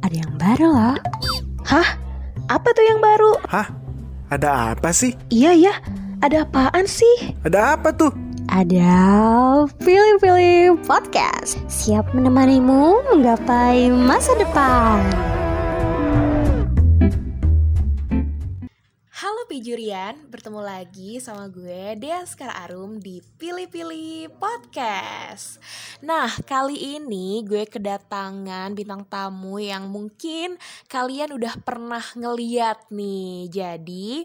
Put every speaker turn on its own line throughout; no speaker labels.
Ada yang baru loh.
Hah? Apa tuh yang baru?
Hah? Ada apa sih?
Iya ya, ada apaan sih?
Ada apa tuh?
Ada pilih-pilih podcast. Siap menemanimu menggapai masa depan.
Pijurian, bertemu lagi sama gue Dea Skar Arum di Pilih-Pilih Podcast. Nah, kali ini gue kedatangan bintang tamu yang mungkin kalian udah pernah ngeliat nih. Jadi,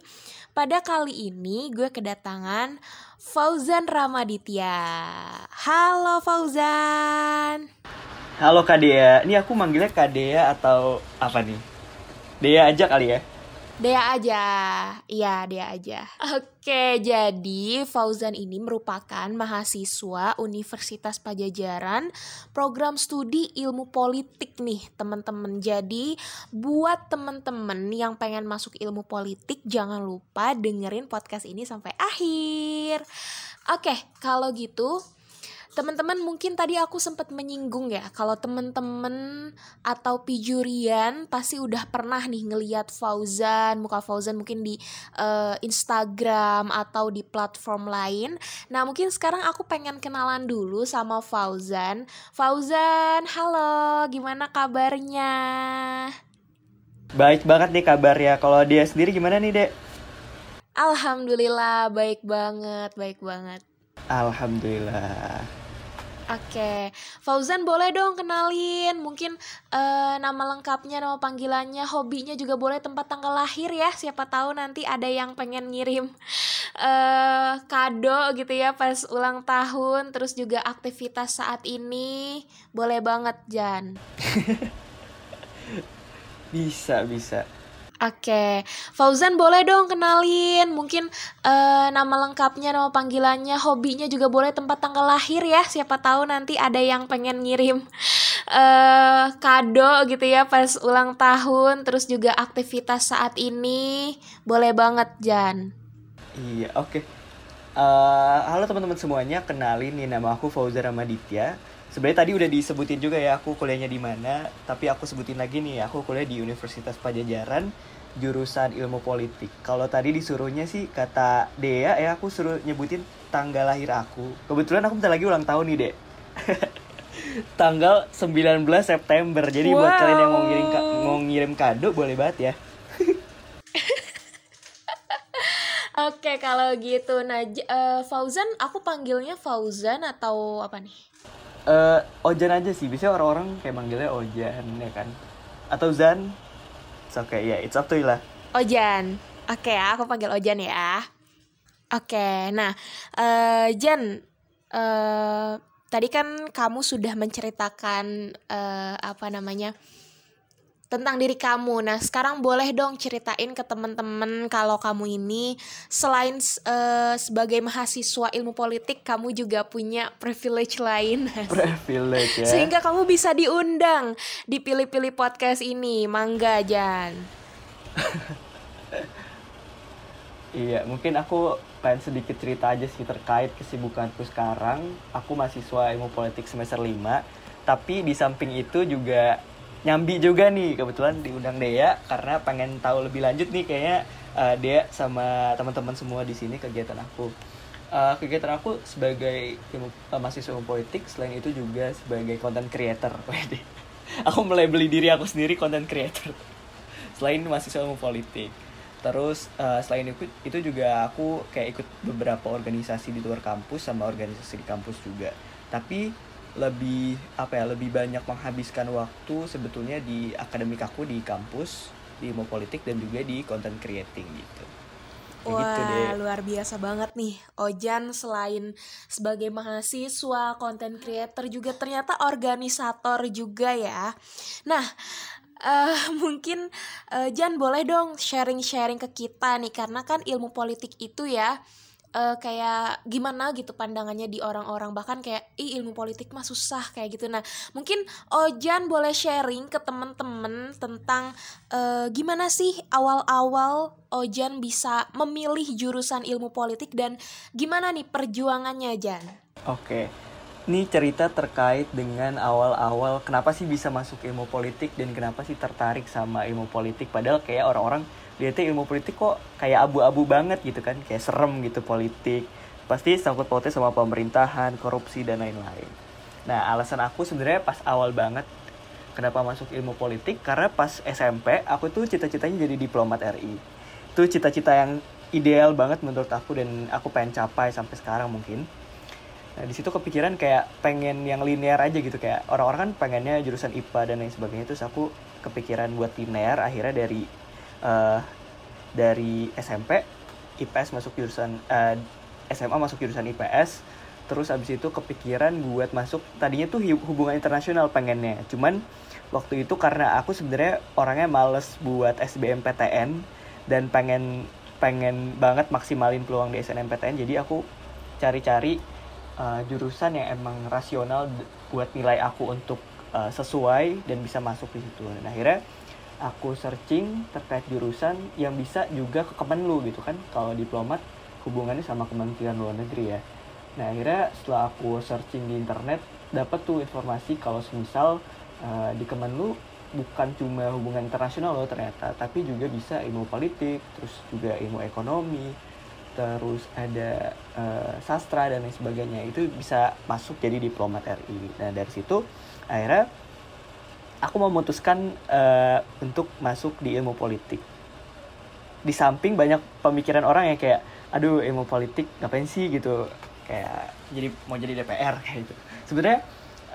pada kali ini gue kedatangan Fauzan Ramaditya. Halo Fauzan.
Halo Kak Dea, ini aku manggilnya Kak Dea atau apa nih? Dea aja kali ya?
Dea aja, iya Dea aja. Oke, jadi Fauzan ini merupakan mahasiswa Universitas Pajajaran program studi ilmu politik nih teman-teman. Jadi buat teman-teman yang pengen masuk ilmu politik jangan lupa dengerin podcast ini sampai akhir. Oke, kalau gitu teman-teman mungkin tadi aku sempat menyinggung ya kalau teman-teman atau pijurian pasti udah pernah nih ngeliat Fauzan muka Fauzan mungkin di uh, Instagram atau di platform lain. Nah mungkin sekarang aku pengen kenalan dulu sama Fauzan. Fauzan halo gimana kabarnya?
Baik banget nih kabarnya kalau dia sendiri gimana nih dek?
Alhamdulillah baik banget baik banget.
Alhamdulillah
Oke, Fauzan boleh dong kenalin mungkin uh, nama lengkapnya, nama panggilannya, hobinya juga boleh tempat tanggal lahir ya. Siapa tahu nanti ada yang pengen ngirim uh, kado gitu ya pas ulang tahun, terus juga aktivitas saat ini, boleh banget Jan.
bisa bisa.
Oke, Fauzan boleh dong kenalin mungkin uh, nama lengkapnya, nama panggilannya, hobinya juga boleh tempat tanggal lahir ya. Siapa tahu nanti ada yang pengen ngirim uh, kado gitu ya pas ulang tahun, terus juga aktivitas saat ini, boleh banget Jan.
Iya oke. Okay. Uh, halo teman-teman semuanya, kenalin nih nama aku Fauzan Ramaditya. Sebenarnya tadi udah disebutin juga ya aku kuliahnya di mana, tapi aku sebutin lagi nih aku kuliah di Universitas Pajajaran jurusan ilmu politik. Kalau tadi disuruhnya sih kata Dea ya aku suruh nyebutin tanggal lahir aku. Kebetulan aku bentar lagi ulang tahun nih, Dek. tanggal 19 September. Jadi wow. buat kalian yang mau ngirim mau ngirim kado boleh banget ya.
Oke, kalau gitu. Nah, uh, Fauzan, aku panggilnya Fauzan atau apa nih?
uh, Ojan aja sih biasanya orang-orang kayak manggilnya Ojan ya kan atau Zan it's okay ya yeah, it's up to you lah.
Ojan. Oke okay, aku panggil Ojan ya. Oke okay, nah uh, Jan uh, tadi kan kamu sudah menceritakan uh, apa namanya tentang diri kamu. Nah, sekarang boleh dong ceritain ke teman-teman kalau kamu ini selain uh, sebagai mahasiswa ilmu politik, kamu juga punya privilege lain.
Privilege ya.
Sehingga kamu bisa diundang di pilih-pilih podcast ini. Mangga, Jan.
iya, mungkin aku pengen sedikit cerita aja sih terkait kesibukanku sekarang. Aku mahasiswa ilmu politik semester 5, tapi di samping itu juga nyambi juga nih kebetulan diundang Dea karena pengen tahu lebih lanjut nih kayaknya uh, Dea sama teman-teman semua di sini kegiatan aku. Uh, kegiatan aku sebagai ilmu, uh, mahasiswa ilmu politik selain itu juga sebagai content creator. aku mulai beli diri aku sendiri content creator. selain mahasiswa ilmu politik. Terus uh, selain itu itu juga aku kayak ikut beberapa organisasi di luar kampus sama organisasi di kampus juga. Tapi lebih apa ya lebih banyak menghabiskan waktu sebetulnya di akademik aku di kampus di ilmu politik dan juga di content creating gitu.
Wah, gitu deh. luar biasa banget nih. Ojan selain sebagai mahasiswa, content creator juga ternyata organisator juga ya. Nah, uh, mungkin uh, Jan boleh dong sharing-sharing ke kita nih karena kan ilmu politik itu ya uh, kayak gimana gitu pandangannya di orang-orang. Bahkan kayak ih ilmu politik mah susah kayak gitu. Nah mungkin Ojan boleh sharing ke temen-temen tentang uh, gimana sih awal-awal Ojan bisa memilih jurusan ilmu politik dan gimana nih perjuangannya Jan?
Oke. Ini cerita terkait dengan awal-awal kenapa sih bisa masuk ilmu politik dan kenapa sih tertarik sama ilmu politik? Padahal kayak orang-orang dia tuh ilmu politik kok kayak abu-abu banget gitu kan. Kayak serem gitu politik. Pasti sangkut pautnya sama pemerintahan korupsi dan lain-lain. Nah alasan aku sebenarnya pas awal banget kenapa masuk ilmu politik karena pas SMP aku tuh cita-citanya jadi diplomat RI itu cita-cita yang ideal banget menurut aku dan aku pengen capai sampai sekarang mungkin. Nah, di situ kepikiran kayak pengen yang linear aja gitu. Kayak orang-orang kan pengennya jurusan IPA dan lain sebagainya. Terus aku kepikiran buat linear akhirnya dari uh, dari SMP IPS masuk jurusan uh, eh, SMA masuk jurusan IPS terus abis itu kepikiran buat masuk tadinya tuh hubungan internasional pengennya. Cuman waktu itu karena aku sebenarnya orangnya males buat SBMPTN dan pengen pengen banget maksimalin peluang di SNMPTN jadi aku cari-cari uh, jurusan yang emang rasional buat nilai aku untuk uh, sesuai dan bisa masuk di situ. Dan akhirnya aku searching terkait jurusan yang bisa juga ke Kemenlu gitu kan. Kalau diplomat hubungannya sama Kementerian Luar Negeri ya. Nah akhirnya setelah aku searching di internet dapat tuh informasi kalau semisal uh, di Kemenlu bukan cuma hubungan internasional loh ternyata, tapi juga bisa ilmu politik, terus juga ilmu ekonomi, terus ada uh, sastra dan lain sebagainya itu bisa masuk jadi diplomat RI. Nah dari situ akhirnya aku memutuskan uh, untuk masuk di ilmu politik. Di samping banyak pemikiran orang yang kayak, aduh ilmu politik ngapain sih gitu, kayak jadi mau jadi DPR kayak gitu. Sebenarnya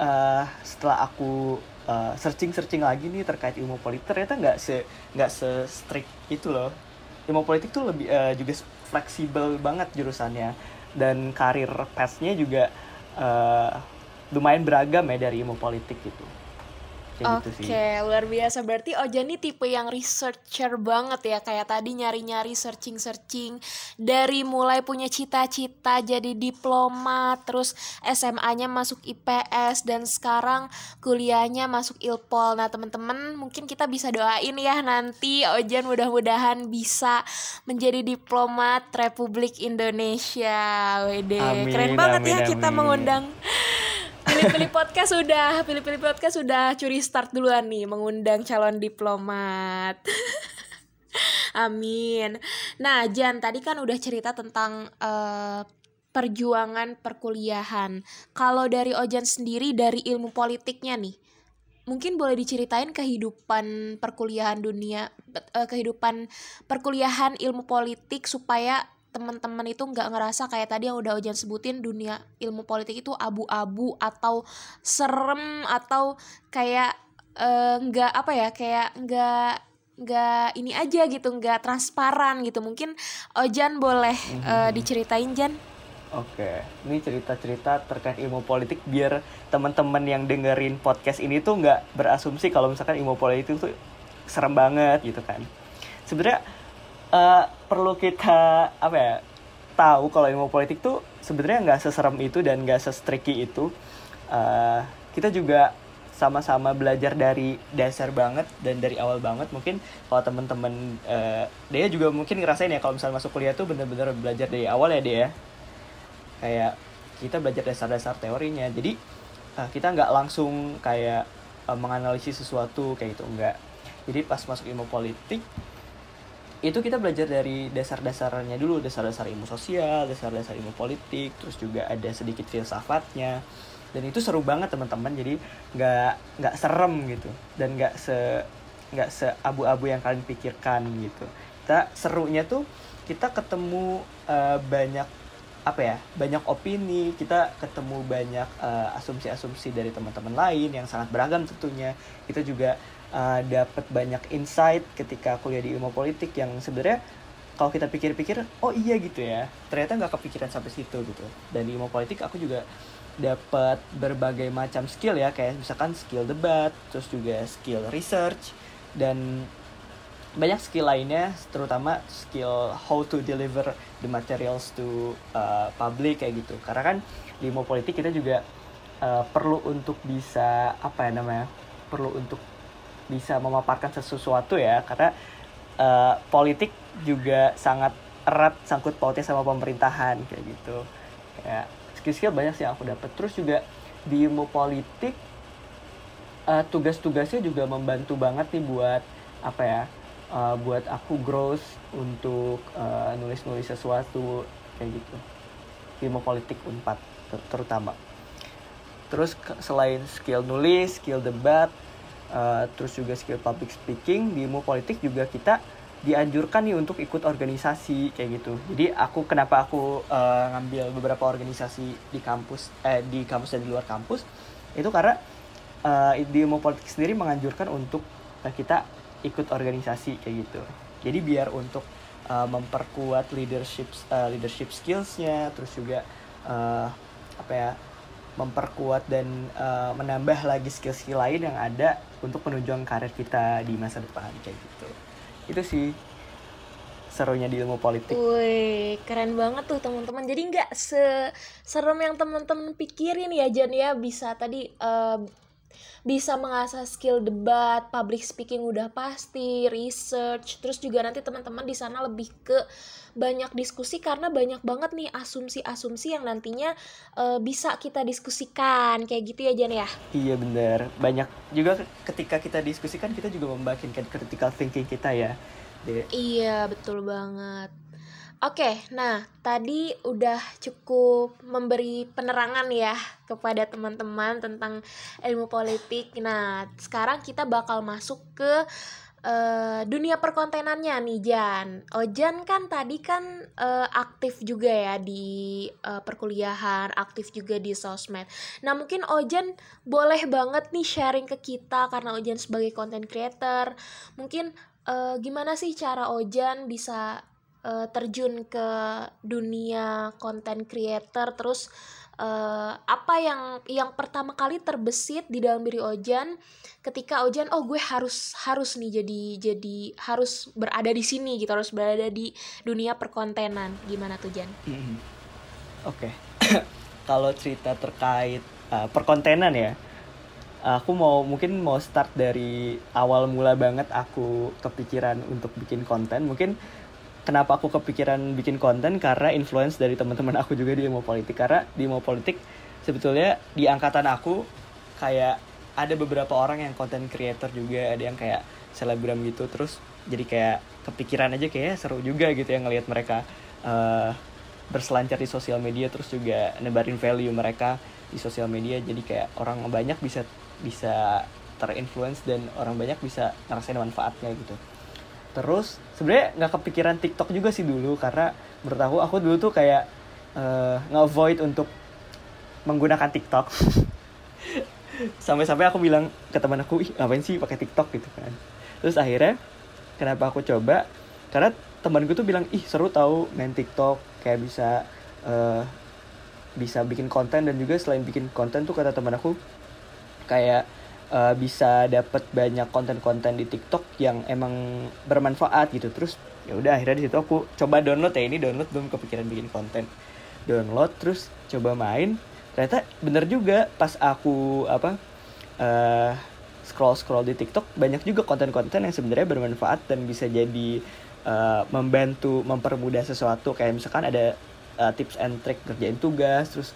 uh, setelah aku uh, searching searching lagi nih terkait ilmu politik ternyata nggak se nggak se strict itu loh. Ilmu politik tuh lebih uh, juga fleksibel banget jurusannya dan karir pathnya juga uh, lumayan beragam ya dari ilmu politik gitu.
Gitu Oke, okay, luar biasa. Berarti Oja nih tipe yang researcher banget ya. Kayak tadi nyari-nyari searching-searching. Dari mulai punya cita-cita jadi diplomat, terus SMA-nya masuk IPS, dan sekarang kuliahnya masuk Ilpol. Nah teman-teman mungkin kita bisa doain ya nanti Ojan mudah-mudahan bisa menjadi diplomat Republik Indonesia. Wede, keren banget amin, ya kita amin. mengundang pilih-pilih podcast sudah pilih-pilih podcast sudah. Curi start duluan nih mengundang calon diplomat. Amin. Nah Jan tadi kan udah cerita tentang uh, perjuangan perkuliahan. Kalau dari Ojan sendiri dari ilmu politiknya nih mungkin boleh diceritain kehidupan perkuliahan dunia uh, kehidupan perkuliahan ilmu politik supaya teman-teman itu nggak ngerasa kayak tadi yang udah Ojan sebutin dunia ilmu politik itu abu-abu atau serem atau kayak eh, nggak uh, apa ya kayak nggak nggak ini aja gitu nggak transparan gitu. Mungkin Ojan boleh uh, diceritain Jan.
Oke, ini cerita-cerita terkait ilmu politik biar teman-teman yang dengerin podcast ini tuh nggak berasumsi kalau misalkan ilmu politik itu serem banget gitu kan. Sebenarnya uh, perlu kita apa ya tahu kalau ilmu politik tuh sebenarnya nggak seserem itu dan nggak sestriki itu. Uh, kita juga sama-sama belajar dari dasar banget dan dari awal banget. Mungkin kalau teman-teman uh, dia juga mungkin ngerasain ya kalau misalnya masuk kuliah tuh bener-bener belajar dari awal ya dia ya. kayak kita belajar dasar-dasar teorinya. Jadi uh, kita nggak langsung kayak uh, menganalisis sesuatu kayak gitu enggak jadi pas masuk ilmu politik itu kita belajar dari dasar-dasarnya dulu dasar-dasar ilmu sosial dasar-dasar ilmu politik terus juga ada sedikit filsafatnya. Dan itu seru banget teman-teman. Jadi nggak nggak serem gitu. Dan nggak se nggak se abu-abu yang kalian pikirkan gitu. Kita serunya tuh kita ketemu uh, banyak apa ya banyak opini. Kita ketemu banyak uh, asumsi-asumsi dari teman-teman lain yang sangat beragam tentunya. Kita juga uh, dapat banyak insight ketika kuliah di ilmu politik yang sebenarnya kalau kita pikir-pikir oh iya gitu ya ternyata nggak kepikiran sampai situ gitu. Dan di ilmu politik aku juga dapat berbagai macam skill ya kayak misalkan skill debat terus juga skill research dan banyak skill lainnya terutama skill how to deliver the materials to uh, public kayak gitu. Karena kan di ilmu politik kita juga uh, perlu untuk bisa apa ya namanya perlu untuk bisa memaparkan sesuatu ya karena uh, politik juga sangat erat sangkut pautnya sama pemerintahan kayak gitu. Kayak skill-skill banyak sih yang aku dapat terus juga di ilmu politik uh, tugas-tugasnya juga membantu banget nih buat apa ya uh, buat aku growth untuk uh, nulis-nulis sesuatu kayak gitu. Ilmu politik unpad ter terutama. Terus selain skill nulis skill debat uh, terus juga skill public speaking di ilmu politik juga kita dianjurkan nih untuk ikut organisasi kayak gitu. Jadi aku kenapa aku uh, ngambil beberapa organisasi di kampus eh di kampus dan di luar kampus itu karena uh, di ilmu politik sendiri menganjurkan untuk uh, kita ikut organisasi kayak gitu. Jadi biar untuk uh, memperkuat leadership uh, leadership skillsnya, terus juga uh, apa ya memperkuat dan uh, menambah lagi skill-skill lain yang ada untuk penunjang karir kita di masa depan kayak gitu itu sih serunya di ilmu politik.
Wih, keren banget tuh teman-teman. Jadi nggak serem yang teman-teman pikirin ya Jan ya bisa tadi uh, bisa mengasah skill debat, public speaking udah pasti, research, terus juga nanti teman-teman di sana lebih ke banyak diskusi karena banyak banget nih asumsi-asumsi yang nantinya uh, bisa kita diskusikan kayak gitu ya Jan ya.
Iya bener, banyak juga ketika kita diskusikan kita juga membakinkan critical thinking kita ya.
De. Iya betul banget. Oke, nah tadi udah cukup memberi penerangan ya kepada teman-teman tentang ilmu politik. Nah, sekarang kita bakal masuk ke uh, dunia perkontenannya nih Jan. Ojan kan tadi kan uh, aktif juga ya di uh, perkuliahan, aktif juga di sosmed. Nah mungkin Ojan boleh banget nih sharing ke kita karena Ojan sebagai content creator. Mungkin uh, gimana sih cara Ojan bisa uh, terjun ke dunia content creator terus uh, apa yang yang pertama kali terbesit di dalam diri Ojan ketika Ojan oh gue harus harus nih jadi jadi harus berada di sini gitu harus berada di dunia perkontenan gimana tuh Jan? Mm -hmm.
Oke okay. kalau cerita terkait uh, perkontenan ya aku mau mungkin mau start dari awal mula banget aku kepikiran untuk bikin konten mungkin kenapa aku kepikiran bikin konten? Karena influence dari teman-teman aku juga di ilmu politik. Karena di ilmu politik sebetulnya di angkatan aku kayak ada beberapa orang yang konten creator juga. Ada yang kayak selebgram gitu. Terus jadi kayak kepikiran aja kayak seru juga gitu ya ngelihat mereka uh, berselancar di sosial media. Terus juga nebarin value mereka di sosial media. Jadi kayak orang banyak bisa bisa terinfluence dan orang banyak bisa ngerasain manfaatnya gitu terus sebenarnya nggak kepikiran TikTok juga sih dulu karena menurut aku aku dulu tuh kayak uh, nge-avoid untuk menggunakan TikTok. Sampai-sampai aku bilang ke teman aku ih ngapain sih pakai TikTok? gitu kan. Terus akhirnya kenapa aku coba? Karena temanku tuh bilang ih seru tahu main TikTok kayak bisa uh, bisa bikin konten. Dan juga selain bikin konten tuh kata teman aku kayak uh, bisa dapat banyak konten-konten di TikTok yang emang bermanfaat gitu. Terus ya udah akhirnya di situ aku coba download ya. Ini download belum kepikiran bikin konten. Download terus coba main. Ternyata bener juga pas aku apa uh, scroll scroll di TikTok banyak juga konten-konten yang sebenarnya bermanfaat dan bisa jadi uh, membantu mempermudah sesuatu. Kayak misalkan ada uh, tips and trick kerjain tugas terus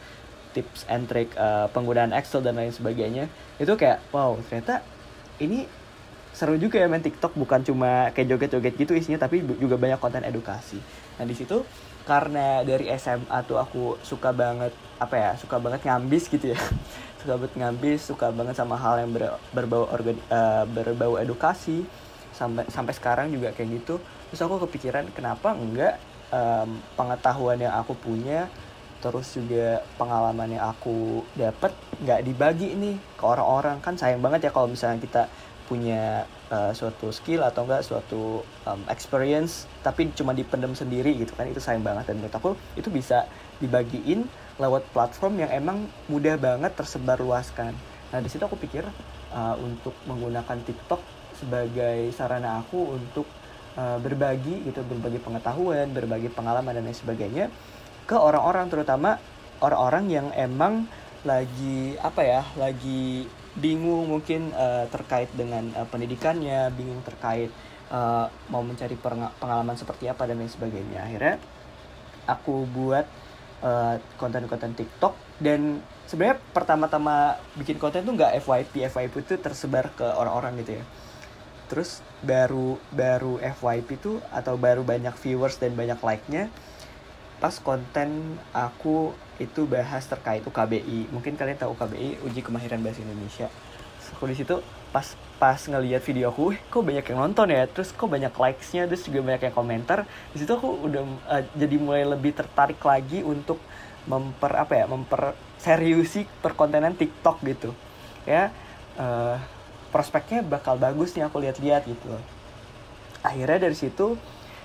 tips and trick uh, penggunaan Excel dan lain sebagainya itu kayak wow ternyata ini seru juga ya main TikTok bukan cuma kayak joget-joget gitu isinya tapi juga banyak konten edukasi. Nah di situ karena dari SMA tuh aku suka banget apa ya suka banget ngambis gitu ya. Suka banget ngambis suka banget sama hal yang ber, berbau organ, uh, berbau edukasi sampai sampai sekarang juga kayak gitu. Terus aku kepikiran kenapa enggak um, pengetahuan yang aku punya terus juga pengalaman yang aku dapat nggak dibagi nih ke orang-orang. Kan sayang banget ya kalau misalnya kita punya uh, suatu skill atau enggak suatu um, experience tapi cuma dipendam sendiri gitu kan itu sayang banget. Dan menurut aku itu bisa dibagiin lewat platform yang emang mudah banget tersebar luaskan. Nah di situ aku pikir uh, untuk menggunakan TikTok sebagai sarana aku untuk uh, berbagi gitu berbagi pengetahuan berbagi pengalaman dan lain sebagainya ke orang-orang terutama orang-orang yang emang lagi apa ya lagi bingung mungkin uh, terkait dengan uh, pendidikannya bingung terkait uh, mau mencari pengalaman seperti apa dan lain sebagainya. Akhirnya aku buat konten-konten uh, TikTok dan sebenarnya pertama-tama bikin konten tuh nggak FYP FYP itu tersebar ke orang-orang gitu ya. Terus baru baru FYP tuh atau baru banyak viewers dan banyak like-nya pas konten aku itu bahas terkait UKBI mungkin kalian tahu UKBI uji kemahiran bahasa Indonesia aku di situ pas pas ngelihat video aku, "Wih, kok banyak yang nonton ya, terus kok banyak likes-nya, terus juga banyak yang komentar. Di situ aku udah uh, jadi mulai lebih tertarik lagi untuk memper apa ya, memper seriusi perkontenan TikTok gitu. Ya, uh, prospeknya bakal bagus nih aku lihat-lihat gitu. Akhirnya dari situ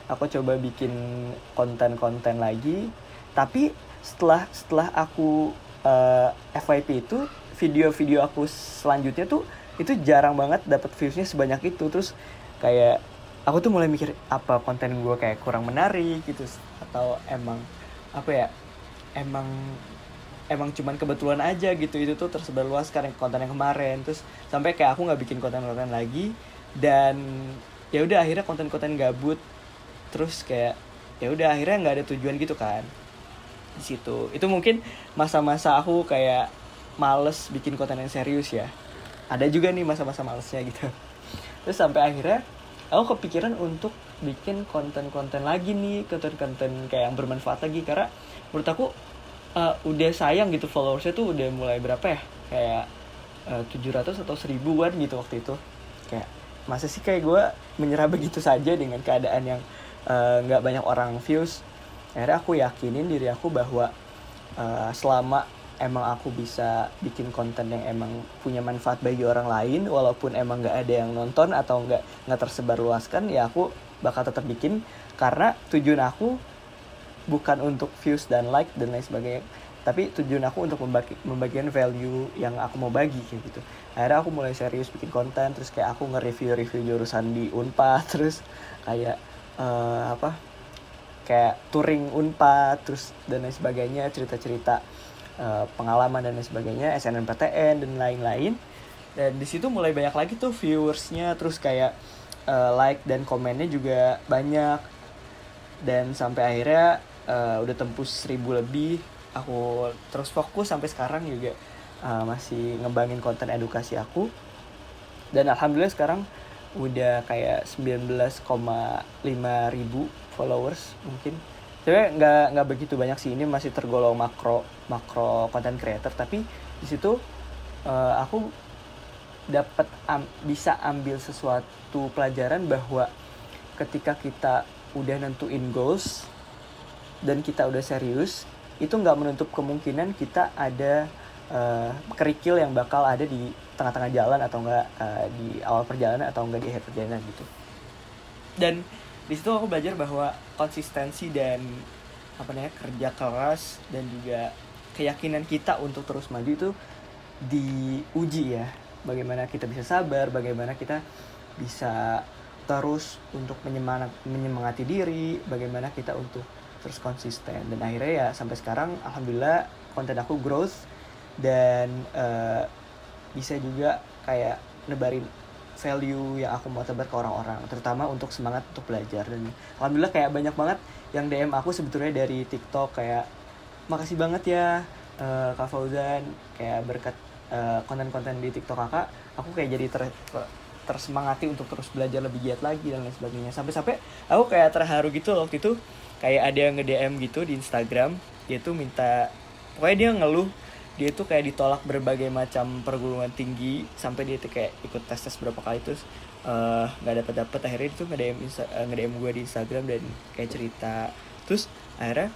aku coba bikin konten-konten lagi, tapi setelah setelah aku uh, FYP itu video-video aku selanjutnya tuh itu jarang banget dapat viewsnya sebanyak itu. Terus kayak aku tuh mulai mikir apa konten gue kayak kurang menarik gitu atau emang apa ya emang emang cuman kebetulan aja gitu. Itu tuh tersebar luas karena konten yang kemarin. Terus sampai kayak aku nggak bikin konten-konten lagi dan ya udah akhirnya konten-konten gabut terus kayak ya udah akhirnya nggak ada tujuan gitu kan di situ. Itu mungkin masa-masa aku kayak males bikin konten yang serius ya. Ada juga nih masa-masa malesnya gitu. Terus sampai akhirnya aku kepikiran untuk bikin konten-konten lagi nih konten-konten kayak yang bermanfaat lagi. Karena menurut aku uh, udah sayang gitu followersnya tuh udah mulai berapa ya? Kayak uh, 700 atau 1000-an gitu waktu itu. Kayak masa sih kayak gue menyerah begitu saja dengan keadaan yang nggak uh, banyak orang views akhirnya aku yakinin diri aku bahwa uh, selama emang aku bisa bikin konten yang emang punya manfaat bagi orang lain walaupun emang nggak ada yang nonton atau nggak nggak tersebar luaskan ya aku bakal tetap bikin. Karena tujuan aku bukan untuk views dan like dan lain sebagainya tapi tujuan aku untuk membagi membagikan value yang aku mau bagi kayak gitu. Akhirnya aku mulai serius bikin konten terus kayak aku nge-review review jurusan di Unpad terus kayak uh, apa kayak touring Unpad terus dan lain sebagainya cerita-cerita uh, pengalaman dan lain sebagainya SNMPTN dan lain-lain. Dan di situ mulai banyak lagi tuh viewersnya terus kayak uh, like dan komennya juga banyak. Dan sampai akhirnya uh, udah tembus seribu lebih. Aku terus fokus sampai sekarang juga uh, masih ngembangin konten edukasi aku. Dan alhamdulillah sekarang udah kayak 19,5 ribu followers mungkin. Sebenarnya nggak nggak begitu banyak sih ini masih tergolong makro makro content creator. Tapi di situ uh, aku dapat am, bisa ambil sesuatu pelajaran bahwa ketika kita udah nentuin goals dan kita udah serius itu nggak menutup kemungkinan kita ada uh, kerikil yang bakal ada di tengah-tengah jalan atau enggak uh, di awal perjalanan atau enggak di akhir perjalanan gitu. Dan di situ aku belajar bahwa konsistensi dan apa namanya kerja keras dan juga keyakinan kita untuk terus maju itu diuji ya. Bagaimana kita bisa sabar bagaimana kita bisa terus untuk menyemangat, menyemangati diri bagaimana kita untuk terus konsisten. Dan akhirnya ya sampai sekarang alhamdulillah konten aku growth dan uh, bisa juga kayak nebarin value yang aku mau tebar ke orang-orang terutama untuk semangat untuk belajar. Dan alhamdulillah kayak banyak banget yang DM aku sebetulnya dari TikTok kayak makasih banget ya uh, Kak Fauzan kayak berkat uh, konten-konten di TikTok kakak aku kayak jadi ter tersemangati untuk terus belajar lebih giat lagi dan lain sebagainya. Sampai-sampai aku kayak terharu gitu waktu itu kayak ada yang nge-DM gitu di Instagram dia tuh minta pokoknya dia ngeluh dia tuh kayak ditolak berbagai macam perguruan tinggi sampai dia tuh kayak ikut tes tes berapa kali terus nggak uh, dapat dapat akhirnya itu nge DM uh, nge DM gue di Instagram dan kayak cerita. Terus akhirnya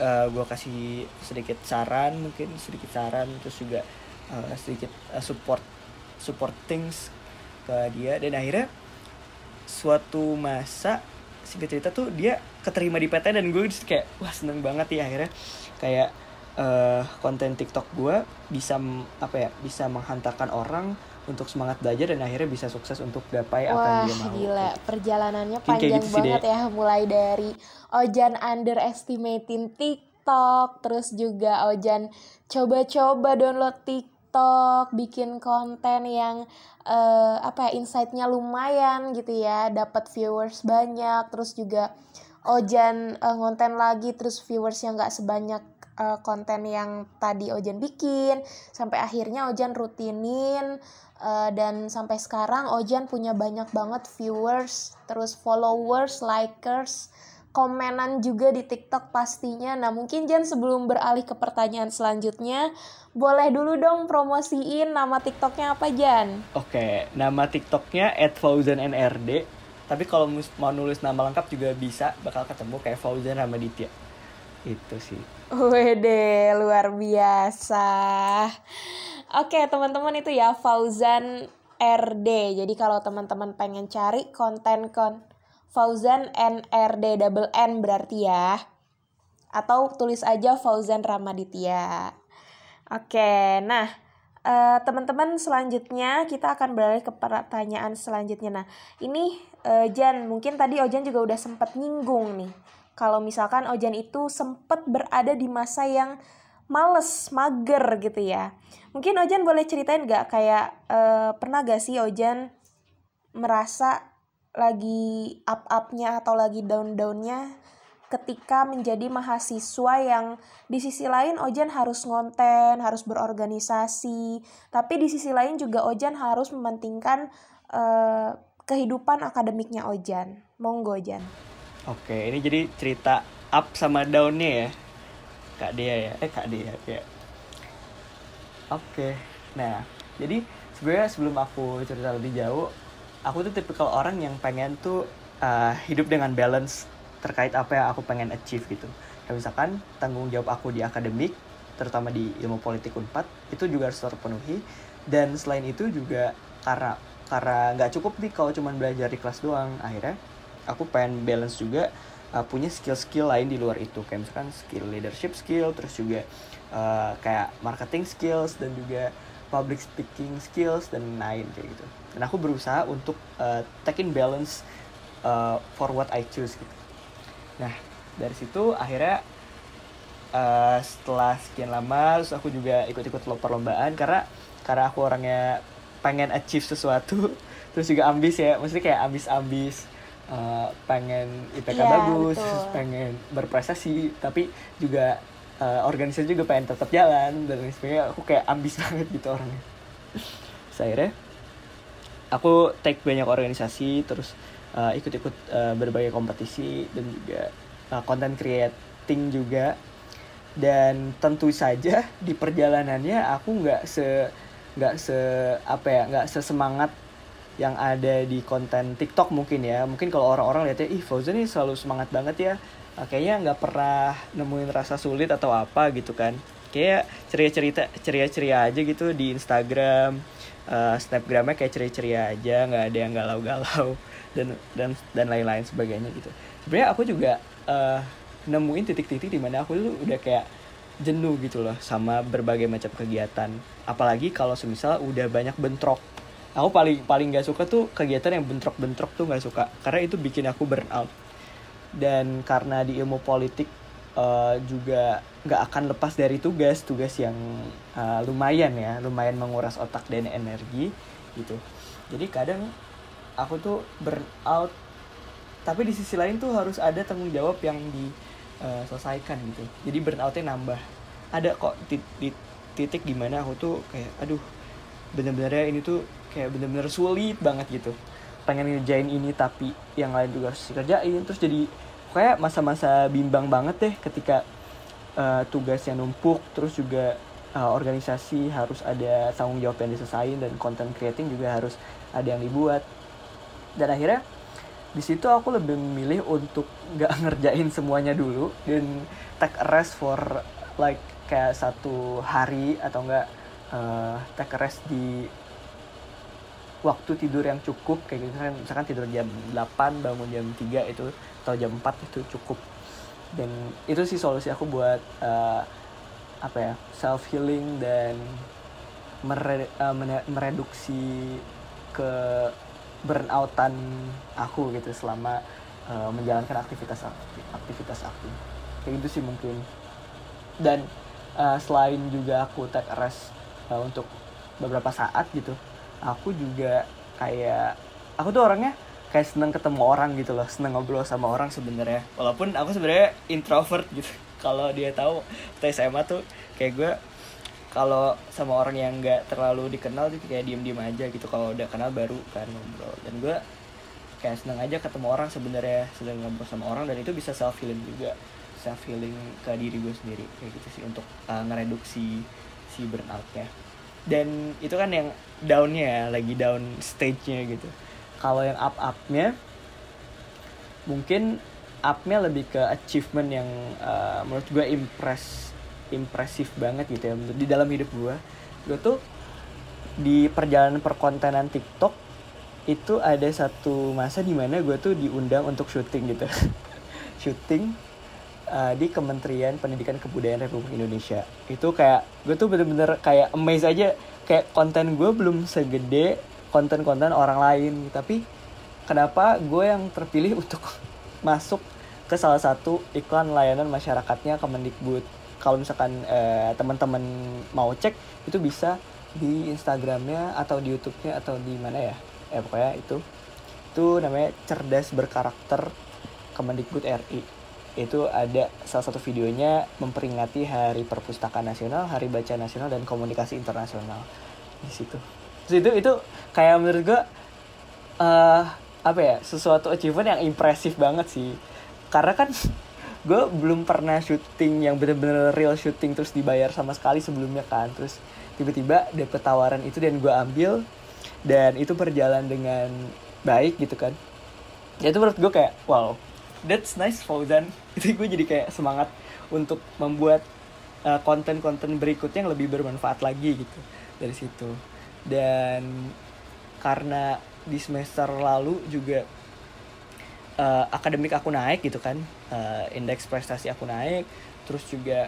uh, gue kasih sedikit saran mungkin sedikit saran terus juga uh, sedikit uh, support support things ke dia. Dan akhirnya suatu masa singkat cerita tuh dia keterima di PT dan gue kayak wah seneng banget ya. Akhirnya kayak uh, konten TikTok gue bisa apa ya bisa menghantarkan orang untuk semangat belajar dan akhirnya bisa sukses untuk gapai apa yang dia mau.
Wah gila, perjalanannya panjang gitu banget deh. ya mulai dari Ojan underestimating TikTok, terus juga Ojan coba-coba download TikTok, bikin konten yang uh, apa ya insightnya lumayan gitu ya, dapat viewers banyak, terus juga Ojan uh, ngonten lagi terus viewers yang nggak sebanyak uh, konten yang tadi Ojan bikin sampai akhirnya Ojan rutinin uh, dan sampai sekarang Ojan punya banyak banget viewers terus followers likers komenan juga di TikTok pastinya. Nah, mungkin Jan sebelum beralih ke pertanyaan selanjutnya, boleh dulu dong promosiin nama TikToknya apa Jan?
Oke, nama TikToknya @fauzannrd. Tapi kalau mau nulis nama lengkap juga bisa, bakal ketemu kayak Fauzan Ramaditya. Itu sih.
Wede, luar biasa. Oke, teman-teman itu ya Fauzan RD. Jadi kalau teman-teman pengen cari konten kon Fauzan NRD double N berarti ya. Atau tulis aja Fauzan Ramaditya. Oke, nah uh, teman-teman selanjutnya kita akan beralih ke pertanyaan selanjutnya. Nah, ini uh, Jan, mungkin tadi Ojan juga udah sempat nyinggung nih. Kalau misalkan Ojan itu sempat berada di masa yang males, mager gitu ya. Mungkin Ojan boleh ceritain gak kayak uh, pernah gak sih Ojan merasa lagi up-upnya atau lagi down-downnya ketika menjadi mahasiswa yang di sisi lain Ojan harus ngonten, harus berorganisasi, tapi di sisi lain juga Ojan harus mementingkan uh, kehidupan akademiknya Ojan. Monggo Ojan.
Oke, ini jadi cerita up sama downnya ya, Kak Dea ya, eh Kak Dea ya. Oke, nah jadi sebenarnya sebelum aku cerita lebih jauh, aku tuh tipikal orang yang pengen tuh uh, hidup dengan balance terkait apa yang aku pengen achieve gitu. Kayak misalkan tanggung jawab aku di akademik, terutama di ilmu politik Unpad, itu juga harus terpenuhi. Dan selain itu juga karena karena nggak cukup nih kalau cuma belajar di kelas doang, akhirnya aku pengen balance juga uh, punya skill-skill lain di luar itu. Kayak misalkan skill leadership skill terus juga uh, kayak marketing skills dan juga public speaking skills dan lain kayak gitu. Dan aku berusaha untuk uh, take in balance uh, for what I choose gitu. Nah dari situ akhirnya uh, setelah sekian lama terus aku juga ikut-ikut perlombaan karena karena aku orangnya pengen achieve sesuatu terus juga ambis ya. Maksudnya kayak ambis-ambis uh, pengen IPK yeah, bagus betul. pengen berprestasi tapi juga uh, organisasi juga pengen tetap jalan dan sebagainya. Aku kayak ambis banget gitu orangnya. Saya aku take banyak organisasi terus uh, ikut-ikut uh, berbagai kompetisi dan juga uh, content creating juga. Dan tentu saja di perjalanannya aku nggak se nggak se apa ya nggak sesemangat yang ada di konten TikTok mungkin ya. Mungkin kalau orang-orang lihatnya ih Fauzan ini selalu semangat banget ya. Uh, kayaknya nggak pernah nemuin rasa sulit atau apa gitu kan. Kayak ceria-cerita ceria-ceria aja gitu di Instagram. Uh, Snapgramnya kayak ceria-ceria aja nggak ada yang galau-galau dan dan dan lain-lain sebagainya gitu. Sebenarnya aku juga uh, nemuin titik-titik di mana aku tuh udah kayak jenuh gitu loh sama berbagai macam kegiatan. Apalagi kalau semisal udah banyak bentrok aku paling paling gak suka tuh kegiatan yang bentrok-bentrok tuh gak suka. Karena itu bikin aku burnout. Dan karena di ilmu politik uh, juga nggak akan lepas dari tugas. Tugas yang uh, lumayan ya. Lumayan menguras otak dan energi gitu. Jadi kadang aku tuh burn out tapi di sisi lain tuh harus ada tanggung jawab yang diselesaikan uh, gitu. Jadi burnoutnya nambah. Ada kok di, titik di mana aku tuh kayak aduh bener-bener ini tuh kayak bener-bener sulit banget gitu. Pengen ngerjain ini tapi yang lain juga harus dikerjain. Terus jadi kayak masa-masa bimbang banget deh ketika uh, tugasnya numpuk. Terus juga uh, organisasi harus ada tanggung jawab yang diselesain dan content creating juga harus ada yang dibuat. Dan akhirnya di situ aku lebih memilih untuk nggak ngerjain semuanya dulu dan take a rest for like kayak satu hari atau enggak uh, take a rest di waktu tidur yang cukup kayak gitu kan. Misalkan tidur jam 8 bangun jam 3 itu atau jam 4 itu cukup. Dan itu sih solusi aku buat uh, apa ya self healing dan mere, uh, mereduksi ke burnoutan aku gitu selama uh, menjalankan aktivitas aktivitas aku. Kayak gitu sih mungkin. Dan uh, selain juga aku take rest uh, untuk beberapa saat gitu aku juga kayak aku tuh orangnya kayak seneng ketemu orang gitu loh seneng ngobrol sama orang sebenarnya. Walaupun aku sebenarnya introvert gitu. Kalau dia tahu waktu SMA tuh kayak gue kalau sama orang yang nggak terlalu dikenal tuh kayak diem diem aja gitu. Kalau udah kenal baru kan ngobrol. Dan gue kayak seneng aja ketemu orang sebenarnya sedang ngobrol sama orang. Dan itu bisa self healing juga. Self healing ke diri gue sendiri. Kayak gitu sih untuk uh, ngereduksi si burnoutnya. Dan itu kan yang downnya ya lagi down stage-nya gitu. Kalau yang up upnya mungkin upnya lebih ke achievement yang uh, menurut gue impress impresif banget gitu ya di dalam hidup gue gue tuh di perjalanan perkontenan TikTok itu ada satu masa di mana gue tuh diundang untuk syuting gitu. Syuting uh, di Kementerian Pendidikan Kebudayaan Republik Indonesia. Itu kayak gue tuh bener-bener kayak amazed aja kayak konten gue belum segede konten-konten orang lain. Tapi kenapa gue yang terpilih untuk masuk ke salah satu iklan layanan masyarakatnya Kemendikbud? Kalau misalkan eh, teman-teman mau cek itu bisa di Instagramnya atau di YouTube-nya atau di mana ya? Eh pokoknya itu. Itu namanya cerdas berkarakter Kemendikbud RI itu ada salah satu videonya memperingati Hari Perpustakaan Nasional, Hari Baca Nasional dan Komunikasi Internasional. Di situ. Terus itu itu kayak menurut gue uh, apa ya sesuatu achievement yang impresif banget sih. Karena kan gue belum pernah syuting yang bener-bener real syuting terus dibayar sama sekali sebelumnya kan. Terus tiba-tiba dapet tawaran itu dan gue ambil dan itu berjalan dengan baik gitu kan. Ya itu menurut gue kayak wow that's nice Fauzan itu gue jadi kayak semangat untuk membuat uh, konten-konten berikutnya yang lebih bermanfaat lagi gitu dari situ. Dan karena di semester lalu juga uh, akademik aku naik gitu kan uh, indeks prestasi aku naik terus juga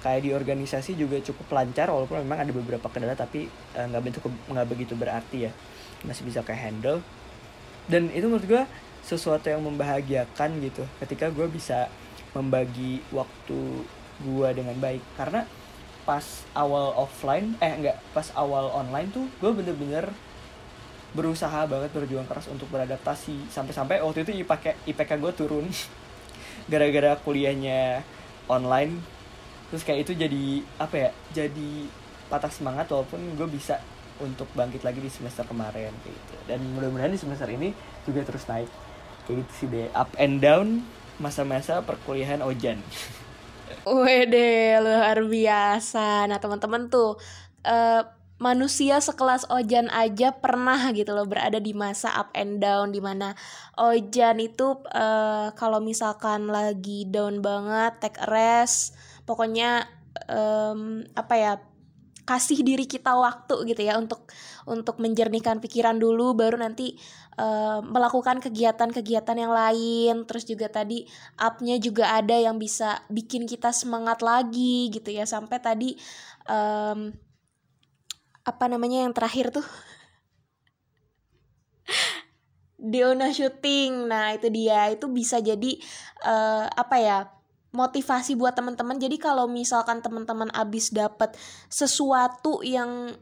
kayak di organisasi juga cukup lancar walaupun memang ada beberapa kendala tapi nggak uh, begitu nggak begitu berarti ya. Masih bisa kayak handle. Dan itu menurut gue sesuatu yang membahagiakan gitu ketika gue bisa membagi waktu gue dengan baik. Karena pas awal offline eh enggak pas awal online tuh gue bener-bener berusaha banget berjuang keras untuk beradaptasi. Sampai-sampai waktu itu IPK IPK gue turun. Gara-gara kuliahnya online terus kayak itu jadi apa ya jadi patah semangat walaupun gue bisa untuk bangkit lagi di semester kemarin gitu. Dan mudah-mudahan di semester ini juga terus naik kayak gitu sih deh up and down masa-masa perkuliahan Ojan
Wede luar biasa. Nah teman-teman tuh uh, manusia sekelas Ojan aja pernah gitu loh berada di masa up and down di mana Ojan itu uh, kalau misalkan lagi down banget take a rest pokoknya um, apa ya kasih diri kita waktu gitu ya untuk untuk menjernihkan pikiran dulu baru nanti uh, melakukan kegiatan-kegiatan yang lain. Terus juga tadi upnya juga ada yang bisa bikin kita semangat lagi gitu ya. Sampai tadi um, apa namanya yang terakhir tuh? Deona syuting nah itu dia. Itu bisa jadi uh, apa ya motivasi buat teman-teman. Jadi kalau misalkan teman-teman abis dapat sesuatu yang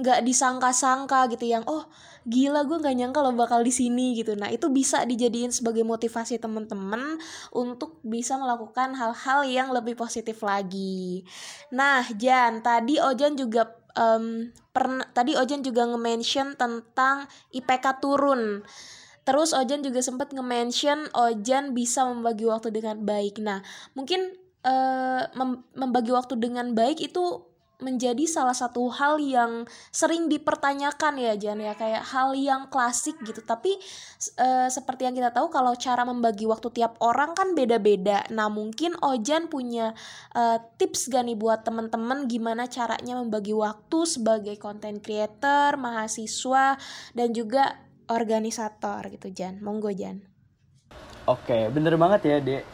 nggak disangka-sangka gitu yang oh gila gue nggak nyangka lo bakal di sini gitu. Nah itu bisa dijadiin sebagai motivasi teman-teman untuk bisa melakukan hal-hal yang lebih positif lagi. Nah Jan tadi Ojan juga um, pernah tadi Ojan juga nge-mention tentang IPK turun Terus Ojan juga sempat nge-mention Ojan bisa membagi waktu dengan baik. Nah, mungkin uh, mem membagi waktu dengan baik itu menjadi salah satu hal yang sering dipertanyakan ya Jan ya. Kayak hal yang klasik gitu. Tapi e, seperti yang kita tahu kalau cara membagi waktu tiap orang kan beda-beda. Nah mungkin Ojan punya e, tips gak nih buat temen-temen gimana caranya membagi waktu sebagai content creator mahasiswa dan juga organisator gitu Jan. Monggo Jan.
Oke bener banget ya dek.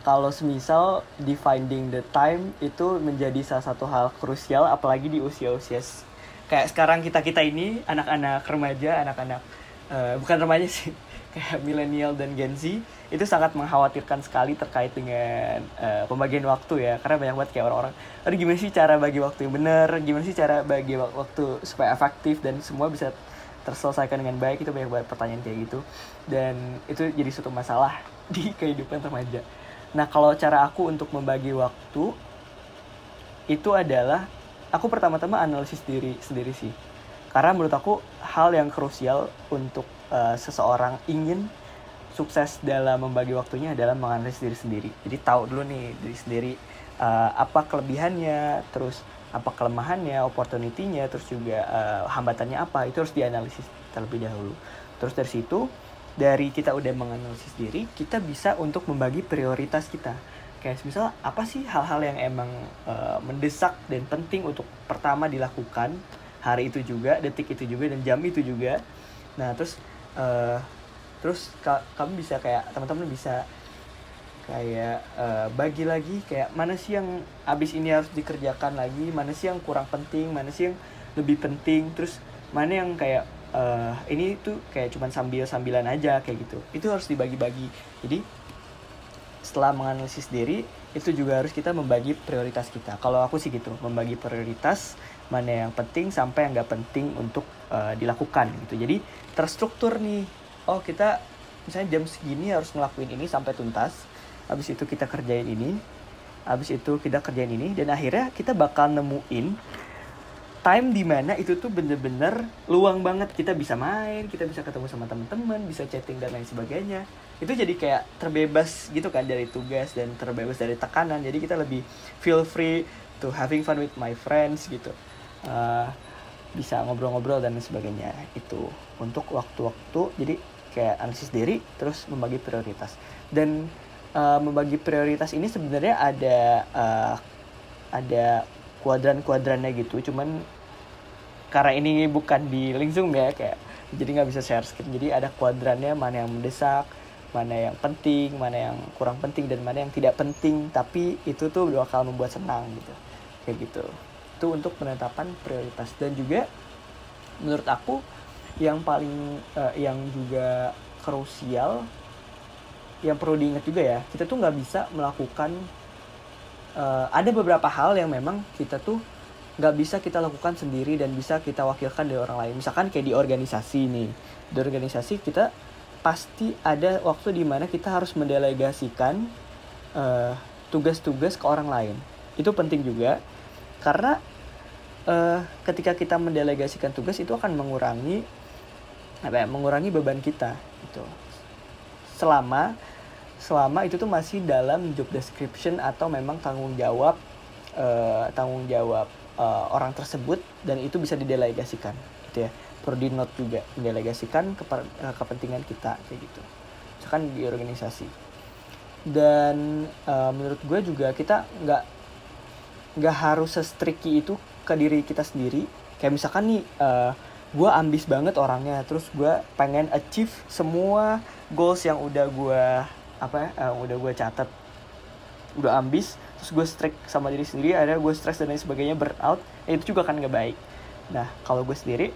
Kalau semisal di finding the time itu menjadi salah satu hal krusial apalagi di usia-usia kayak sekarang kita kita ini anak-anak remaja anak-anak uh, bukan remaja sih kayak milenial dan Gen Z itu sangat mengkhawatirkan sekali terkait dengan uh, pembagian waktu ya. Karena banyak banget kayak orang-orang aduh gimana sih cara bagi waktu yang benar gimana sih cara bagi waktu supaya efektif dan semua bisa terselesaikan dengan baik itu banyak banget pertanyaan kayak gitu dan itu jadi suatu masalah di kehidupan remaja Nah, kalau cara aku untuk membagi waktu itu adalah aku pertama-tama analisis diri sendiri sih. Karena menurut aku hal yang krusial untuk uh, seseorang ingin sukses dalam membagi waktunya adalah menganalisis diri sendiri. Jadi tahu dulu nih diri sendiri uh, apa kelebihannya, terus apa kelemahannya, opportunity-nya, terus juga uh, hambatannya apa, itu harus dianalisis terlebih dahulu. Terus dari situ, dari kita udah menganalisis diri, kita bisa untuk membagi prioritas kita. Kayak misal apa sih hal-hal yang emang uh, mendesak dan penting untuk pertama dilakukan hari itu juga, detik itu juga, dan jam itu juga. Nah terus uh, terus ka kamu bisa kayak teman-teman bisa kayak uh, bagi lagi kayak mana sih yang abis ini harus dikerjakan lagi? Mana sih yang kurang penting? Mana sih yang lebih penting? Terus mana yang kayak uh, ini tuh kayak cuman sambil sambilan aja kayak gitu. Itu harus dibagi-bagi. Jadi setelah menganalisis diri itu juga harus kita membagi prioritas kita. Kalau aku sih gitu membagi prioritas mana yang penting sampai yang nggak penting untuk uh, dilakukan gitu. Jadi terstruktur nih. Oh kita misalnya jam segini harus ngelakuin ini sampai tuntas habis itu kita kerjain ini. Habis itu kita kerjain ini. Dan akhirnya kita bakal nemuin time di mana itu tuh bener-bener luang banget. Kita bisa main kita bisa ketemu sama teman-teman bisa chatting dan lain sebagainya. Itu jadi kayak terbebas gitu kan dari tugas dan terbebas dari tekanan. Jadi kita lebih feel free to having fun with my friends gitu. Uh, bisa ngobrol-ngobrol dan sebagainya. Itu untuk waktu-waktu. Jadi kayak analisis diri terus membagi prioritas. Dan uh, membagi prioritas ini sebenarnya ada uh, ada kuadran-kuadrannya gitu. Cuman karena ini bukan di link zoom ya kayak jadi nggak bisa share screen. Jadi ada kuadrannya mana yang mendesak mana yang penting mana yang kurang penting dan mana yang tidak penting. Tapi itu tuh bakal membuat senang gitu. Kayak gitu. Itu untuk penetapan prioritas. Dan juga menurut aku yang paling uh, yang juga krusial yang perlu diingat juga ya kita tuh nggak bisa melakukan uh, ada beberapa hal yang memang kita tuh nggak bisa kita lakukan sendiri dan bisa kita wakilkan dari orang lain. Misalkan kayak di organisasi nih. Di organisasi kita pasti ada waktu di mana kita harus mendelegasikan eh, tugas-tugas ke orang lain. Itu penting juga karena uh, ketika kita mendelegasikan tugas itu akan mengurangi apa ya mengurangi beban kita itu selama selama itu tuh masih dalam job description atau memang tanggung jawab uh, tanggung jawab uh, orang tersebut dan itu bisa didelegasikan gitu ya. Perlu di note juga mendelegasikan ke uh, kepentingan kita kayak gitu. Misalkan di organisasi. Dan uh, menurut gue juga kita nggak nggak harus sestriki itu ke diri kita sendiri. Kayak misalkan nih uh, gue ambis banget orangnya terus gue pengen achieve semua goals yang udah gue apa uh, udah gue catat udah ambis terus gue strict sama diri sendiri ada gue stress dan lain sebagainya burnout ya itu juga kan gak baik. Nah kalau gue sendiri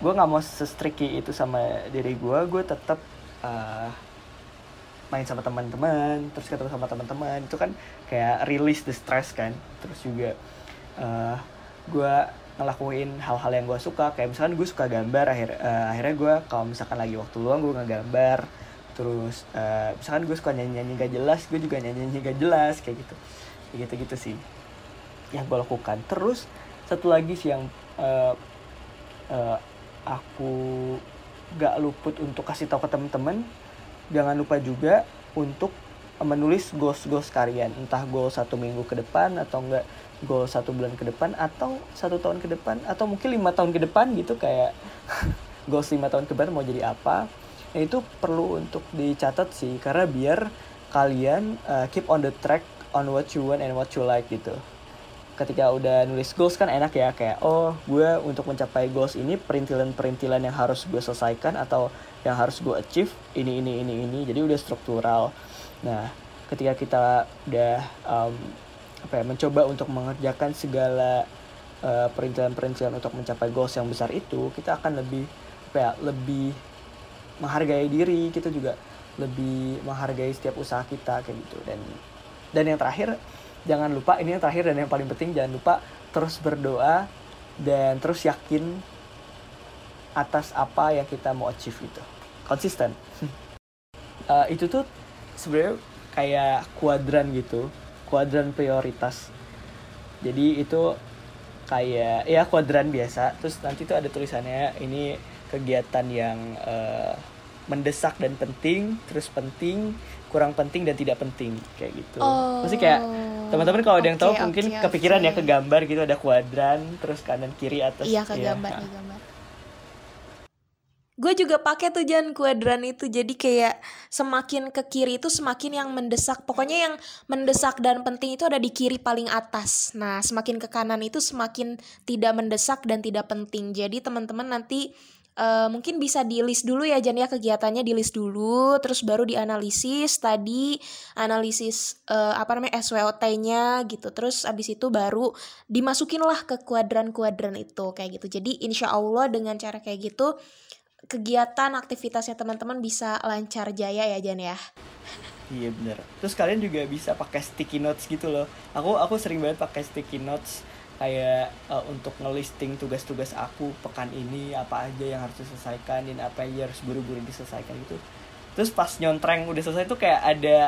gue nggak mau sestriki itu sama diri gue gue tetap uh, eh, main sama teman-teman terus ketemu sama teman-teman itu kan kayak release the stress kan. Terus juga uh, gue ngelakuin hal-hal yang gue suka kayak misalkan gue suka gambar akhir uh, akhirnya gue kalau misalkan lagi waktu luang gue ngegambar terus uh, misalkan gue suka nyanyi nyanyi gak jelas gue juga nyanyi nyanyi gak jelas kayak gitu. Kayak gitu gitu sih. Yang gue lakukan. Terus satu lagi sih yang uh, uh, aku gak luput untuk kasih tahu ke temen-temen jangan lupa juga untuk menulis goals goals kalian. Entah goal satu minggu ke depan atau enggak goal satu bulan ke depan atau satu tahun ke depan atau mungkin lima tahun ke depan gitu kayak goals lima tahun ke depan mau jadi apa nah, itu perlu untuk dicatat sih karena biar kalian uh, keep on the track on what you want and what you like gitu. Ketika udah nulis goals kan enak ya kayak oh gue untuk mencapai goals ini perintilan-perintilan yang harus gue selesaikan atau yang harus gue achieve ini ini ini ini jadi udah struktural. Nah ketika kita udah um, apa ya mencoba untuk mengerjakan segala uh, perintilan-perintilan untuk mencapai goals yang besar itu kita akan lebih apa ya lebih menghargai diri kita juga lebih menghargai setiap usaha kita kayak gitu. Dan dan yang terakhir jangan lupa ini yang terakhir dan yang paling penting jangan lupa terus berdoa dan terus yakin atas apa yang kita mau achieve itu konsisten. Uh, itu tuh sebenarnya kayak kuadran gitu kuadran prioritas. Jadi itu kayak ya kuadran biasa terus nanti tuh ada tulisannya ini kegiatan yang eh, mendesak dan penting terus penting kurang penting dan tidak penting kayak gitu
Oh,
Pasti kayak teman-teman kalau ada yang tahu
oke,
mungkin
oke,
kepikiran ya ke gambar gitu ada kuadran terus kanan kiri atas
Iya ke
ya.
gambar, ke gambar. Gue juga pakai tuh Jan kuadran itu. Jadi kayak semakin ke kiri itu semakin yang mendesak. Pokoknya yang mendesak dan penting itu ada di kiri paling atas. Nah, semakin ke kanan itu semakin tidak mendesak dan tidak penting. Jadi teman-teman nanti eh, mungkin bisa di list dulu ya Jan ya kegiatannya di list dulu terus baru dianalisis tadi analisis eh, apa namanya SWOT-nya gitu terus abis itu baru dimasukin lah ke kuadran-kuadran itu kayak gitu jadi insya Allah dengan cara kayak gitu kegiatan aktivitasnya teman-teman bisa lancar jaya ya Jan ya
Iya bener. Terus kalian juga bisa pakai sticky notes gitu loh. Aku aku sering banget pakai sticky notes kayak eh, untuk ngelisting tugas-tugas aku pekan ini apa aja yang harus diselesaikan dan apa yang harus buru-buru diselesaikan gitu. Terus pas nyontreng udah selesai tuh kayak ada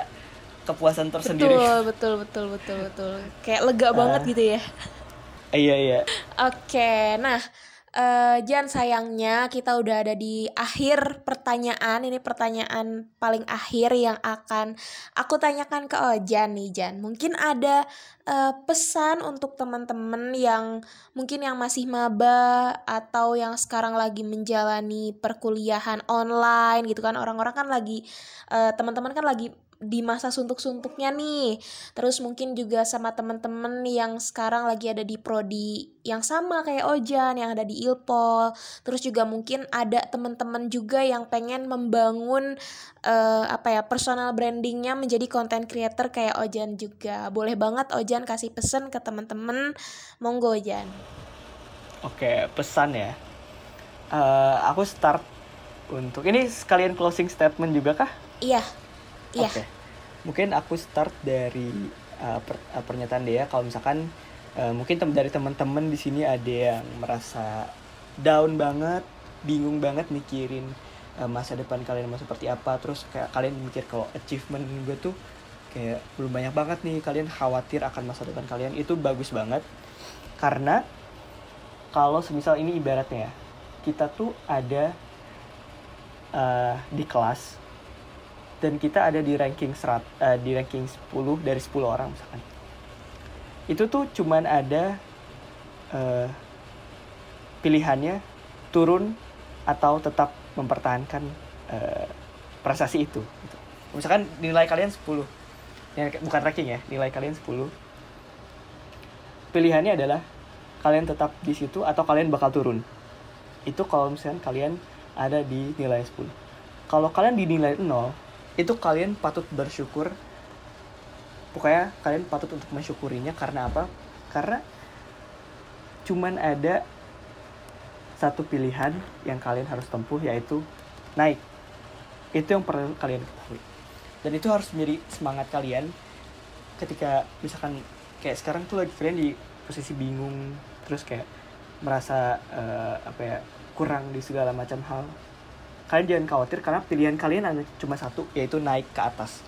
kepuasan tersendiri.
betul betul betul betul betul kayak lega
Ah.
banget gitu ya
iya iya.
Oke, nah eh Jan sayangnya kita udah ada di akhir pertanyaan. Ini pertanyaan paling akhir yang akan aku tanyakan ke Ojan nih Jan. Mungkin ada eh, pesan untuk teman-teman yang mungkin yang masih maba atau yang sekarang lagi menjalani perkuliahan online gitu kan. Orang-orang kan lagi eh, teman-teman kan lagi di masa suntuk-suntuknya nih. Terus mungkin juga sama temen-temen yang sekarang lagi ada di prodi yang sama kayak Ojan yang ada di Ilpol. Terus juga mungkin ada temen-temen juga yang pengen membangun eh, apa ya personal brandingnya menjadi content creator kayak Ojan juga. Boleh banget Ojan kasih pesan ke temen-temen. Monggo Ojan.
Oke, pesan ya. Eh, aku start untuk ini sekalian closing statement juga kah?
Iya. Iya.
Oke. Mungkin aku start dari uh, per- uh, pernyataan dia kalau misalkan uh, mungkin tem dari teman-teman di sini ada yang merasa down banget, bingung banget mikirin uh, masa depan kalian mau seperti apa, terus kayak kalian mikir kalau achievement gue tuh kayak belum banyak banget nih, kalian khawatir akan masa depan kalian. Itu bagus banget. Karena kalau semisal ini ibaratnya ya, kita tuh ada uh, di kelas dan kita ada di ranking serat eh, di ranking 10 dari 10 orang misalkan. Itu tuh cuman ada eh, pilihannya turun atau tetap mempertahankan eh, prestasi itu gitu. misalkan nilai kalian 10 ya, bukan ranking ya nilai kalian 10 pilihannya adalah kalian tetap di situ atau kalian bakal turun. Itu kalau misalkan kalian ada di nilai 10 kalau kalian di nilai 0 itu kalian patut bersyukur. Pokoknya kalian patut untuk mensyukurinya. Karena apa? Karena cuman ada satu pilihan yang kalian harus tempuh yaitu naik. Itu yang perlu kalian ketahui. Dan itu harus menjadi semangat kalian ketika misalkan kayak sekarang tuh lagi kalian di posisi bingung terus kayak merasa eh, apa ya kurang di segala macam hal kalian jangan khawatir karena pilihan kalian cuma satu yaitu naik ke atas.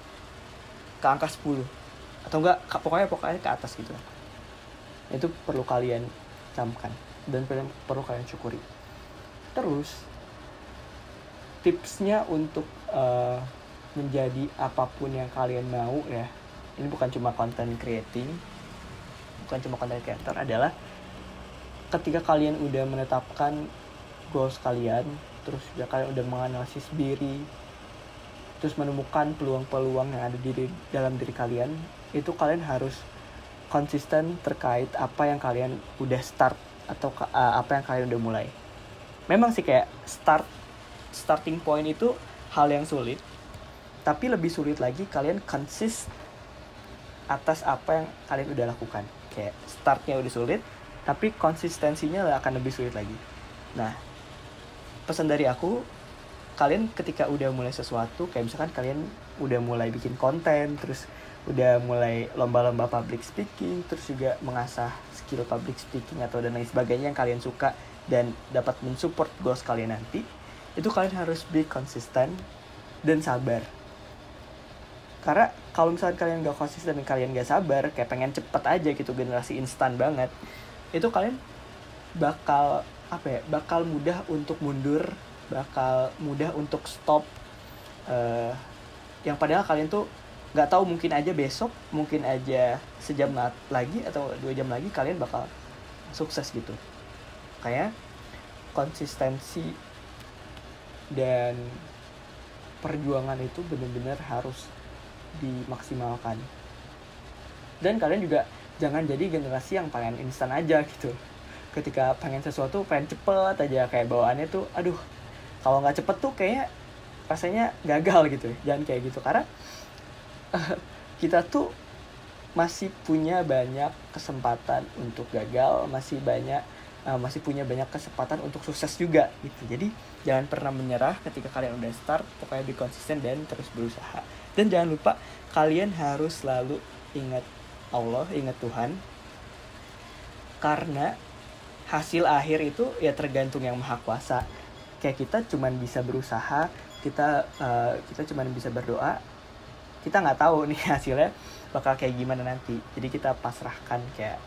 Ke angka 10 atau enggak pokoknya pokoknya ke atas gitu. Itu perlu kalian camkan. Dan perlu, kalian syukuri. Terus tipsnya untuk eh, menjadi apa pun yang kalian mau ya. Ini bukan cuma content creating. Bukan cuma content creator. Adalah ketika kalian udah menetapkan goals kalian terus juga kalian udah menganalisis diri terus menemukan peluang-peluang yang ada di dalam diri kalian itu kalian harus konsisten terkait apa yang kalian udah start atau uh, apa yang kalian udah mulai. Memang sih kayak start starting point itu hal yang sulit tapi lebih sulit lagi kalian konsis atas apa yang kalian udah lakukan. Kayak startnya udah sulit tapi konsistensinya akan lebih sulit lagi. Nah pesan dari aku kalian ketika udah mulai sesuatu kayak misalkan kalian udah mulai bikin konten terus udah mulai lomba-lomba public speaking terus juga mengasah skill public speaking atau dan lain sebagainya yang kalian suka dan dapat mensupport goals kalian nanti itu kalian harus be konsisten dan sabar. Karena kalau misalnya kalian gak konsisten dan kalian gak sabar kayak pengen cepet aja gitu generasi instan banget itu kalian bakal apa ya bakal mudah untuk mundur bakal mudah untuk stop eh yang padahal kalian tuh nggak tahu mungkin aja besok mungkin aja sejam la- lagi atau dua jam lagi kalian bakal sukses gitu. Kayak konsistensi dan perjuangan itu benar-benar harus dimaksimalkan. Dan kalian juga jangan jadi generasi yang pengen instan aja gitu ketika pengen sesuatu pengen cepet aja. Kayak bawaannya tuh aduh kalau nggak cepet tuh kayak rasanya gagal gitu. Jangan kayak gitu. Karena kita tuh masih punya banyak kesempatan untuk gagal masih banyak uh, masih punya banyak kesempatan untuk sukses juga gitu. Jadi jangan pernah menyerah ketika kalian udah start pokoknya di konsisten dan terus berusaha. Dan jangan lupa kalian harus selalu ingat Allah ingat Tuhan. Karena hasil akhir itu ya tergantung yang maha kuasa. Kayak kita cuman bisa berusaha kita uh, kita cuman bisa berdoa kita nggak tahu nih hasilnya bakal kayak gimana nanti. Jadi kita pasrahkan kayak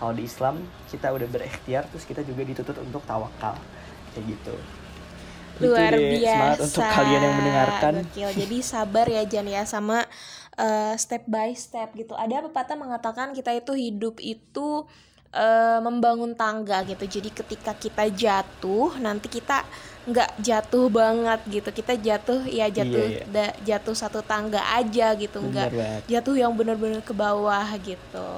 kalau di Islam kita udah berikhtiar terus kita juga dituntut untuk tawakal. Kayak gitu. Gitu
luar
deh,
biasa.
semangat untuk kalian yang mendengarkan.
Gokil. jadi sabar ya Jan ya sama eh, step by step gitu. Ada pepatah mengatakan kita itu hidup itu eh, membangun tangga gitu. Jadi ketika kita jatuh nanti kita nggak jatuh banget gitu. Kita jatuh ya jatuh
Iya, iya.
da- jatuh satu tangga aja gitu nggak jatuh yang bener-bener ke bawah gitu.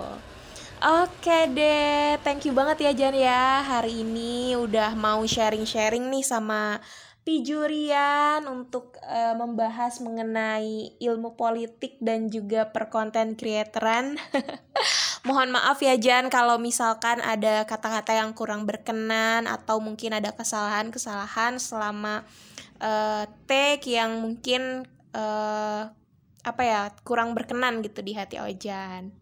Oke deh, thank you banget ya Jan ya. Hari ini udah mau sharing-sharing nih sama Pijurian untuk eh, membahas mengenai ilmu politik dan juga perkonten creatoran. Mohon maaf ya Jan kalau misalkan ada kata-kata yang kurang berkenan atau mungkin ada kesalahan-kesalahan selama eh, take yang mungkin eh, apa ya kurang berkenan gitu di hati Ojan.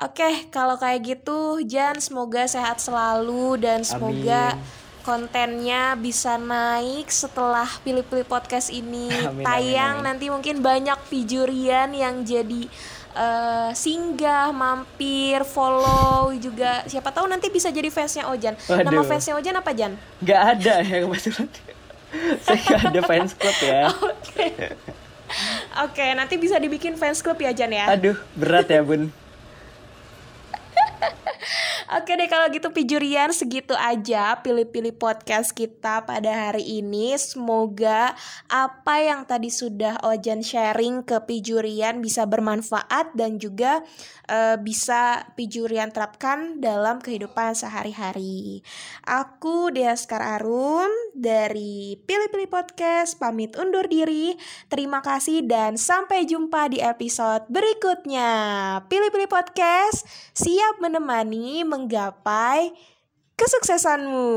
Oke, kalau kayak gitu, Jan, semoga sehat selalu dan semoga
Amin.
kontennya bisa naik setelah pilih-pilih podcast ini
Amin,
tayang.
amin, amin.
Nanti mungkin banyak pijurian yang jadi eh, singgah, mampir, follow juga. Siapa tahu nanti bisa jadi fansnya Ojan. Nama
Waduh.
fansnya Ojan apa Jan?
nggak ada ya kebetulan saya nggak ada fans club ya
Oke. Oke, nanti bisa dibikin fans club ya Jan ya.
aduh berat ya bun
Oke deh kalau gitu Pijurian segitu aja pilih-pilih podcast kita pada hari ini. Semoga apa yang tadi sudah Ojan sharing ke Pijurian bisa bermanfaat dan juga eh, bisa Pijurian terapkan dalam kehidupan sehari-hari. Aku Deaskar Arum dari Pilih-pilih Podcast pamit undur diri. Terima kasih dan sampai jumpa di episode berikutnya. Pilih-pilih Podcast siap menemani menggapai kesuksesanmu.